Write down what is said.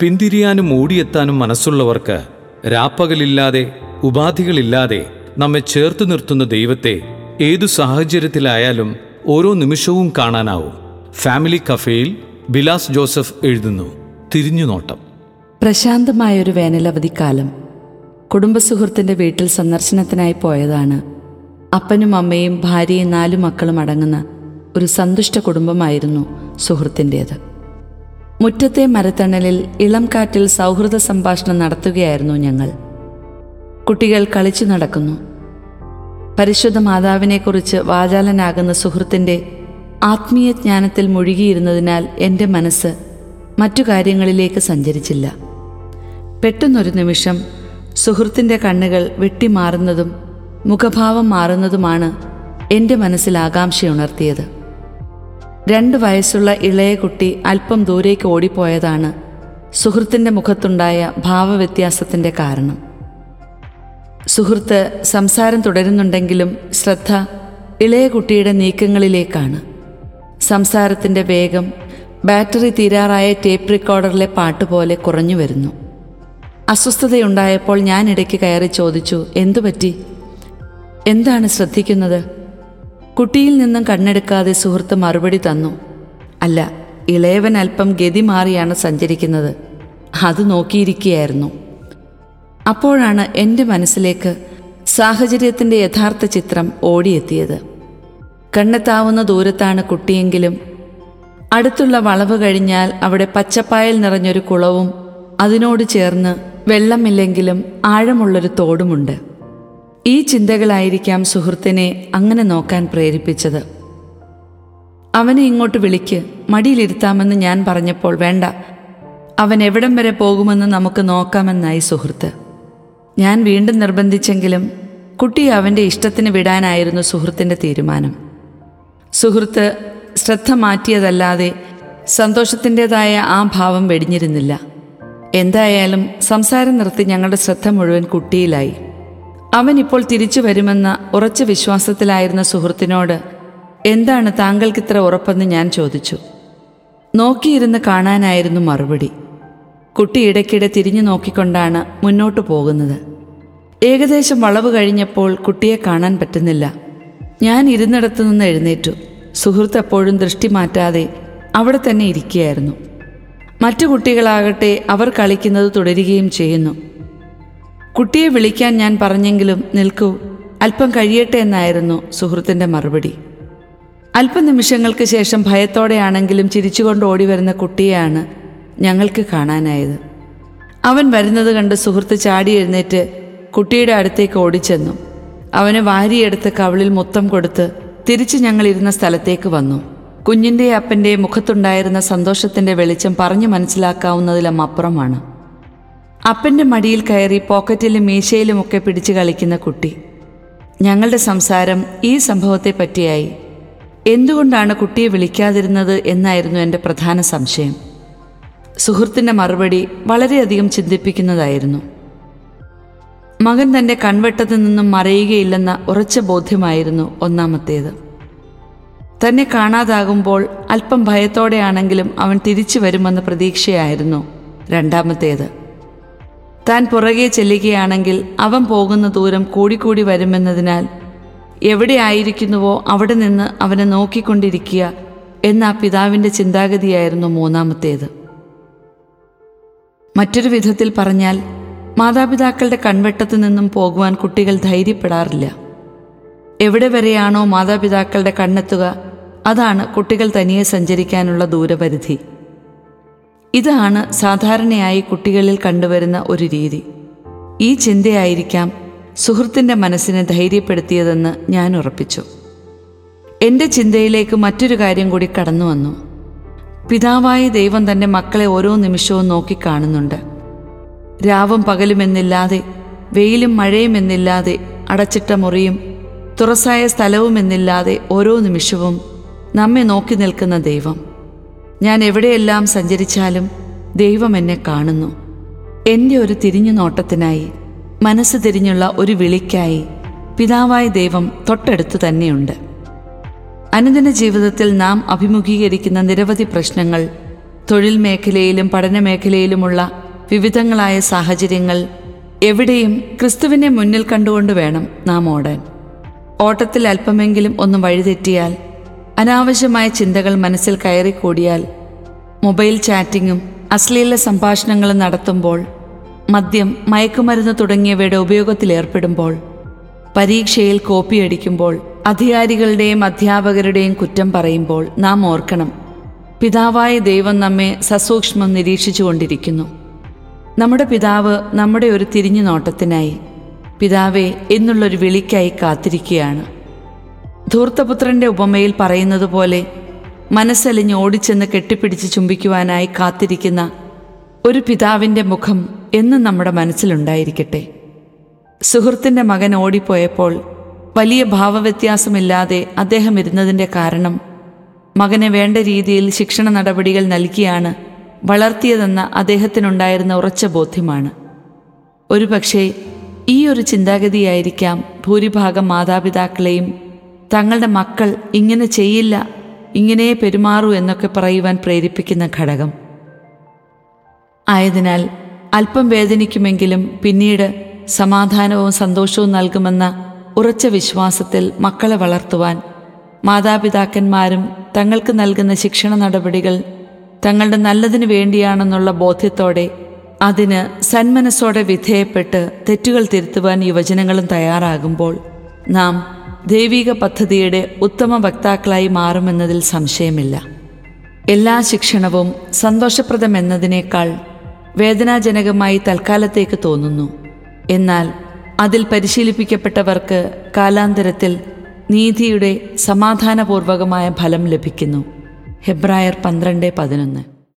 പിന്തിരിയാനും ഓടിയെത്താനും മനസ്സുള്ളവർക്ക് രാപ്പകലില്ലാതെ ഉപാധികളില്ലാതെ നമ്മെ ചേർത്ത് നിർത്തുന്ന ദൈവത്തെ ഏതു സാഹചര്യത്തിലായാലും ഓരോ നിമിഷവും കാണാനാവും. ഫാമിലി കഫേയിൽ ബിലാസ് ജോസഫ് എഴുതുന്നു. തിരിഞ്ഞുനോട്ടം പ്രശാന്തമായൊരു വേനലവധിക്കാലം. കുടുംബസുഹൃത്തിന്റെ വീട്ടിൽ സന്ദർശനത്തിനായി പോയതാണ്. അപ്പനും അമ്മയും ഭാര്യയും നാലു മക്കളും അടങ്ങുന്ന ഒരു സന്തുഷ്ട കുടുംബമായിരുന്നു സുഹൃത്തിന്റേത് മുറ്റത്തെ മരത്തണലിൽ ഇളം കാറ്റിൽ സൗഹൃദ സംഭാഷണം നടത്തുകയായിരുന്നു ഞങ്ങൾ. കുട്ടികൾ കളിച്ചു നടക്കുന്നു. പരിശുദ്ധ മാതാവിനെക്കുറിച്ച് വാചാലനാകുന്ന സുഹൃത്തിന്റെ ആത്മീയ ജ്ഞാനത്തിൽ മുഴുകിയിരുന്നതിനാൽ എന്റെ മനസ്സ് മറ്റു കാര്യങ്ങളിലേക്ക് സഞ്ചരിച്ചില്ല. പെട്ടെന്നൊരു നിമിഷം സുഹൃത്തിന്റെ കണ്ണുകൾ വെട്ടിമാറുന്നതും മുഖഭാവം മാറുന്നതുമാണ് എന്റെ മനസ്സിൽ ആകാംക്ഷയുണർത്തിയത്. രണ്ട് വയസ്സുള്ള ഇളയ കുട്ടി അല്പം ദൂരേക്ക് ഓടിപ്പോയതാണ് സുഹൃത്തിന്റെ മുഖത്തുണ്ടായ ഭാവവ്യത്യാസത്തിന്റെ കാരണം. സുഹൃത്ത് സംസാരം തുടരുന്നുണ്ടെങ്കിലും ശ്രദ്ധ ഇളയ കുട്ടിയുടെ നീക്കങ്ങളിലേക്കാണ്. സംസാരത്തിന്റെ വേഗം ബാറ്ററി തീരാറായ ടേപ്പ് റെക്കോർഡറിലെ പാട്ട് പോലെ കുറഞ്ഞു വരുന്നു. അസ്വസ്ഥതയുണ്ടായപ്പോൾ ഞാൻ ഇടയ്ക്ക് കയറി ചോദിച്ചു എന്തുപറ്റി? എന്താണ് ശ്രദ്ധിക്കുന്നത്? കുട്ടിയിൽ നിന്നും കണ്ണെടുക്കാതെ സുഹൃത്ത് മറുപടി തന്നു. അല്ല ഇളയവൻ അല്പം ഗതി മാറിയാണ് സഞ്ചരിക്കുന്നത്. അത് നോക്കിയിരിക്കുകയായിരുന്നു. അപ്പോഴാണ് എന്റെ മനസ്സിലേക്ക് സാഹചര്യത്തിന്റെ യഥാർത്ഥ ചിത്രം ഓടിയെത്തിയത്. കണ്ണെത്താവുന്ന ദൂരത്താണ് കുട്ടിയെങ്കിലും. അടുത്തുള്ള വളവ് കഴിഞ്ഞാൽ അവിടെ പച്ചപ്പായൽ നിറഞ്ഞൊരു കുളവും അതിനോട് ചേർന്ന് വെള്ളമില്ലെങ്കിലും ആഴമുള്ളൊരു തോടുമുണ്ട്. ഈ ചിന്തകളായിരിക്കാം സുഹൃത്തിനെ അങ്ങനെ നോക്കാൻ പ്രേരിപ്പിച്ചത്. അവനെ ഇങ്ങോട്ട് വിളിക്ക് മടിയിലിരുത്താമെന്ന് ഞാൻ പറഞ്ഞപ്പോൾ വേണ്ട. അവൻ എവിടം വരെ പോകുമെന്ന് നമുക്ക് നോക്കാമെന്നായി സുഹൃത്ത്. ഞാൻ വീണ്ടും നിർബന്ധിച്ചെങ്കിലും കുട്ടിയെ അവന്റെ ഇഷ്ടത്തിന് വിടാനായിരുന്നു സുഹൃത്തിന്റെ തീരുമാനം. സുഹൃത്ത് ശ്രദ്ധ മാറ്റിയതല്ലാതെ സന്തോഷത്തിന്റെതായ ആ ഭാവം വെടിഞ്ഞിരുന്നില്ല. എന്തായാലും സംസാരം നിർത്തി ഞങ്ങളുടെ ശ്രദ്ധ മുഴുവൻ കുട്ടിയിലായി. അവൻ ഇപ്പോൾ തിരിച്ചു വരുമെന്ന ഉറച്ച വിശ്വാസത്തിലായിരുന്ന സുഹൃത്തിനോട് എന്താണ് താങ്കൾക്ക് ഇത്ര ഉറപ്പെന്ന് ഞാൻ ചോദിച്ചു. നോക്കിയിരുന്ന് കാണാനായിരുന്നു മറുപടി. കുട്ടി ഇടയ്ക്കിടെ തിരിഞ്ഞു നോക്കിക്കൊണ്ടാണ് മുന്നോട്ടു പോകുന്നത്. ഏകദേശം വളവ് കഴിഞ്ഞപ്പോൾ കുട്ടിയെ കാണാൻ പറ്റുന്നില്ല. ഞാൻ ഇരുന്നിടത്തു നിന്ന് എഴുന്നേറ്റു. സുഹൃത്ത് എപ്പോഴും ദൃഷ്ടി മാറ്റാതെ അവിടെ തന്നെ ഇരിക്കുകയായിരുന്നു. മറ്റു കുട്ടികളാകട്ടെ അവർ കളിക്കുന്നത് തുടരുകയും ചെയ്യുന്നു. കുട്ടിയെ വിളിക്കാൻ ഞാൻ പറഞ്ഞെങ്കിലും നിൽക്കൂ. അല്പം കഴിയട്ടെ എന്നായിരുന്നു സുഹൃത്തിന്റെ മറുപടി. അല്പനിമിഷങ്ങൾക്ക് ശേഷം ഭയത്തോടെയാണെങ്കിലും ചിരിച്ചുകൊണ്ട് ഓടി വരുന്ന കുട്ടിയെയാണ് ഞങ്ങൾക്ക് കാണാനായത്. അവൻ വരുന്നത് കണ്ട് സുഹൃത്ത് ചാടി എഴുന്നേറ്റ് കുട്ടിയുടെ അടുത്തേക്ക് ഓടിച്ചെന്നു. അവന് വാരിയെടുത്ത് കവളിൽ മുത്തം കൊടുത്ത് തിരിച്ച് ഞങ്ങളിരുന്ന സ്ഥലത്തേക്ക് വന്നു. കുഞ്ഞിന്റെ അപ്പന്റെ മുഖത്തുണ്ടായിരുന്ന സന്തോഷത്തിന്റെ വെളിച്ചം പറഞ്ഞു മനസ്സിലാക്കാവുന്നതിലും അപ്പുറമാണ്. അപ്പന്റെ മടിയിൽ കയറി പോക്കറ്റിലും മീശയിലുമൊക്കെ പിടിച്ചു കളിക്കുന്ന കുട്ടി. ഞങ്ങളുടെ സംസാരം ഈ സംഭവത്തെ പറ്റിയായി. എന്തുകൊണ്ടാണ് കുട്ടിയെ വിളിക്കാതിരുന്നത് എന്നായിരുന്നു എന്റെ പ്രധാന സംശയം. സുഹൃത്തിന്റെ മറുപടി വളരെയധികം ചിന്തിപ്പിക്കുന്നതായിരുന്നു. മകൻ തന്റെ കൺവെട്ടത്തിൽ നിന്നും മറയുകയില്ലെന്ന ഉറച്ച ബോധ്യമായിരുന്നു ഒന്നാമത്തേത്. തന്നെ കാണാതാകുമ്പോൾ അല്പം ഭയത്തോടെയാണെങ്കിലും അവൻ തിരിച്ചു വരുമെന്ന പ്രതീക്ഷയായിരുന്നു രണ്ടാമത്തേത്. താൻ പുറകെ ചെല്ലുകയാണെങ്കിൽ അവൻ പോകുന്ന ദൂരം കൂടിക്കൂടി വരുമെന്നതിനാൽ എവിടെ ആയിരിക്കുന്നുവോ അവിടെ നിന്ന് അവനെ നോക്കിക്കൊണ്ടിരിക്കുക എന്ന ആ പിതാവിന്റെ ചിന്താഗതിയായിരുന്നു മൂന്നാമത്തേത്. മറ്റൊരു വിധത്തിൽ പറഞ്ഞാൽ മാതാപിതാക്കളുടെ കൺവെട്ടത്തു നിന്നും പോകുവാൻ കുട്ടികൾ ധൈര്യപ്പെടാറില്ല. എവിടെ വരെയാണോ മാതാപിതാക്കളുടെ കണ്ണെത്തുക അതാണ് കുട്ടികൾ തനിയെ സഞ്ചരിക്കാനുള്ള ദൂരപരിധി. ഇതാണ് സാധാരണയായി കുട്ടികളിൽ കണ്ടുവരുന്ന ഒരു രീതി. ഈ ചിന്തയായിരിക്കാം സുഹൃത്തിന്റെ മനസ്സിനെ ധൈര്യപ്പെടുത്തിയതെന്ന് ഞാൻ ഉറപ്പിച്ചു. എന്റെ ചിന്തയിലേക്ക് മറ്റൊരു കാര്യം കൂടി കടന്നു വന്നു. പിതാവായ ദൈവം തന്റെ മക്കളെ ഓരോ നിമിഷവും നോക്കിക്കാണുന്നുണ്ട് രാവും പകലുമെന്നില്ലാതെ വെയിലും മഴയുമെന്നില്ലാതെ അടച്ചിട്ട മുറിയും തുറസായ സ്ഥലവുമെന്നില്ലാതെ ഓരോ നിമിഷവും നമ്മെ നോക്കി നിൽക്കുന്ന ദൈവം. ഞാൻ എവിടെയെല്ലാം സഞ്ചരിച്ചാലും ദൈവം എന്നെ കാണുന്നു. എന്റെ ഒരു തിരിഞ്ഞു നോട്ടത്തിനായി മനസ്സ് തിരിഞ്ഞുള്ള ഒരു വിളിക്കായി പിതാവായ ദൈവം തൊട്ടടുത്ത് തന്നെയുണ്ട്. അനുദിന ജീവിതത്തിൽ നാം അഭിമുഖീകരിക്കുന്ന നിരവധി പ്രശ്നങ്ങൾ തൊഴിൽ മേഖലയിലും പഠന മേഖലയിലുമുള്ള വിവിധങ്ങളായ സാഹചര്യങ്ങൾ എവിടെയും ക്രിസ്തുവിനെ മുന്നിൽ കണ്ടുകൊണ്ട് വേണം നാം ഓടാൻ. ഓട്ടത്തിൽ അല്പമെങ്കിലും ഒന്ന് വഴിതെറ്റിയാൽ അനാവശ്യമായ ചിന്തകൾ മനസ്സിൽ കയറി കൂടിയാൽ മൊബൈൽ ചാറ്റിങ്ങും അശ്ലീല സംഭാഷണങ്ങളും നടത്തുമ്പോൾ മദ്യം മയക്കുമരുന്ന് തുടങ്ങിയവയുടെ ഉപയോഗത്തിലേർപ്പെടുമ്പോൾ പരീക്ഷയിൽ കോപ്പിയടിക്കുമ്പോൾ അധികാരികളുടെയും അധ്യാപകരുടെയും കുറ്റം പറയുമ്പോൾ നാം ഓർക്കണം. പിതാവായ ദൈവം നമ്മെ സസൂക്ഷ്മം നിരീക്ഷിച്ചുകൊണ്ടിരിക്കുന്നു. നമ്മുടെ പിതാവ് നമ്മുടെ ഒരു തിരിഞ്ഞു നോട്ടത്തിനായി പിതാവേ എന്നുള്ളൊരു വിളിക്കായി കാത്തിരിക്കുകയാണ്. ധൂർത്തപുത്രന്റെ ഉപമയിൽ പറയുന്നത് പോലെ മനസ്സലിഞ്ഞ് ഓടിച്ചെന്ന് കെട്ടിപ്പിടിച്ച് ചുംബിക്കുവാനായി കാത്തിരിക്കുന്ന ഒരു പിതാവിന്റെ മുഖം എന്നും നമ്മുടെ മനസ്സിലുണ്ടായിരിക്കട്ടെ. സുഹൃത്തിന്റെ മകൻ ഓടിപ്പോയപ്പോൾ വലിയ ഭാവവ്യത്യാസമില്ലാതെ അദ്ദേഹം ഇരുന്നതിന്റെ കാരണം മകനെ വേണ്ട രീതിയിൽ ശിക്ഷണ നടപടികൾ നൽകിയാണ് വളർത്തിയതെന്ന അദ്ദേഹത്തിനുണ്ടായിരുന്ന ഉറച്ച ബോധ്യമാണ്. ഒരുപക്ഷേ ഈ ഒരു ചിന്താഗതിയായിരിക്കാം ഭൂരിഭാഗം മാതാപിതാക്കളെയും തങ്ങളുടെ മക്കൾ ഇങ്ങനെ ചെയ്യില്ല ഇങ്ങനെ പെരുമാറൂ എന്നൊക്കെ പറയുവാൻ പ്രേരിപ്പിക്കുന്ന ഘടകം. ആയതിനാൽ അല്പം വേദനിക്കുമെങ്കിലും പിന്നീട് സമാധാനവും സന്തോഷവും നൽകുമെന്ന ഉറച്ച വിശ്വാസത്തിൽ മക്കളെ വളർത്തുവാൻ മാതാപിതാക്കന്മാരും തങ്ങൾക്ക് നൽകുന്ന ശിക്ഷണ നടപടികൾ തങ്ങളുടെ നല്ലതിനു വേണ്ടിയാണെന്നുള്ള ബോധ്യത്തോടെ അതിന് സന്മനസ്സോടെ വിധേയപ്പെട്ട് തെറ്റുകൾ തിരുത്തുവാൻ യുവജനങ്ങളും തയ്യാറാകുമ്പോൾ നാം ദൈവിക പദ്ധതിയുടെ ഉത്തമ വക്താക്കളായി മാറുമെന്നതിൽ സംശയമില്ല. എല്ലാ ശിക്ഷണവും സന്തോഷപ്രദം എന്നതിനേക്കാൾ വേദനാജനകമായി തൽക്കാലത്തേക്ക് തോന്നുന്നു. എന്നാൽ അതിൽ പരിശീലിപ്പിക്കപ്പെട്ടവർക്ക് കാലാന്തരത്തിൽ നീതിയുടെ സമാധാനപൂർവകമായ ഫലം ലഭിക്കുന്നു. ഹെബ്രായർ പന്ത്രണ്ട് പതിനൊന്ന്.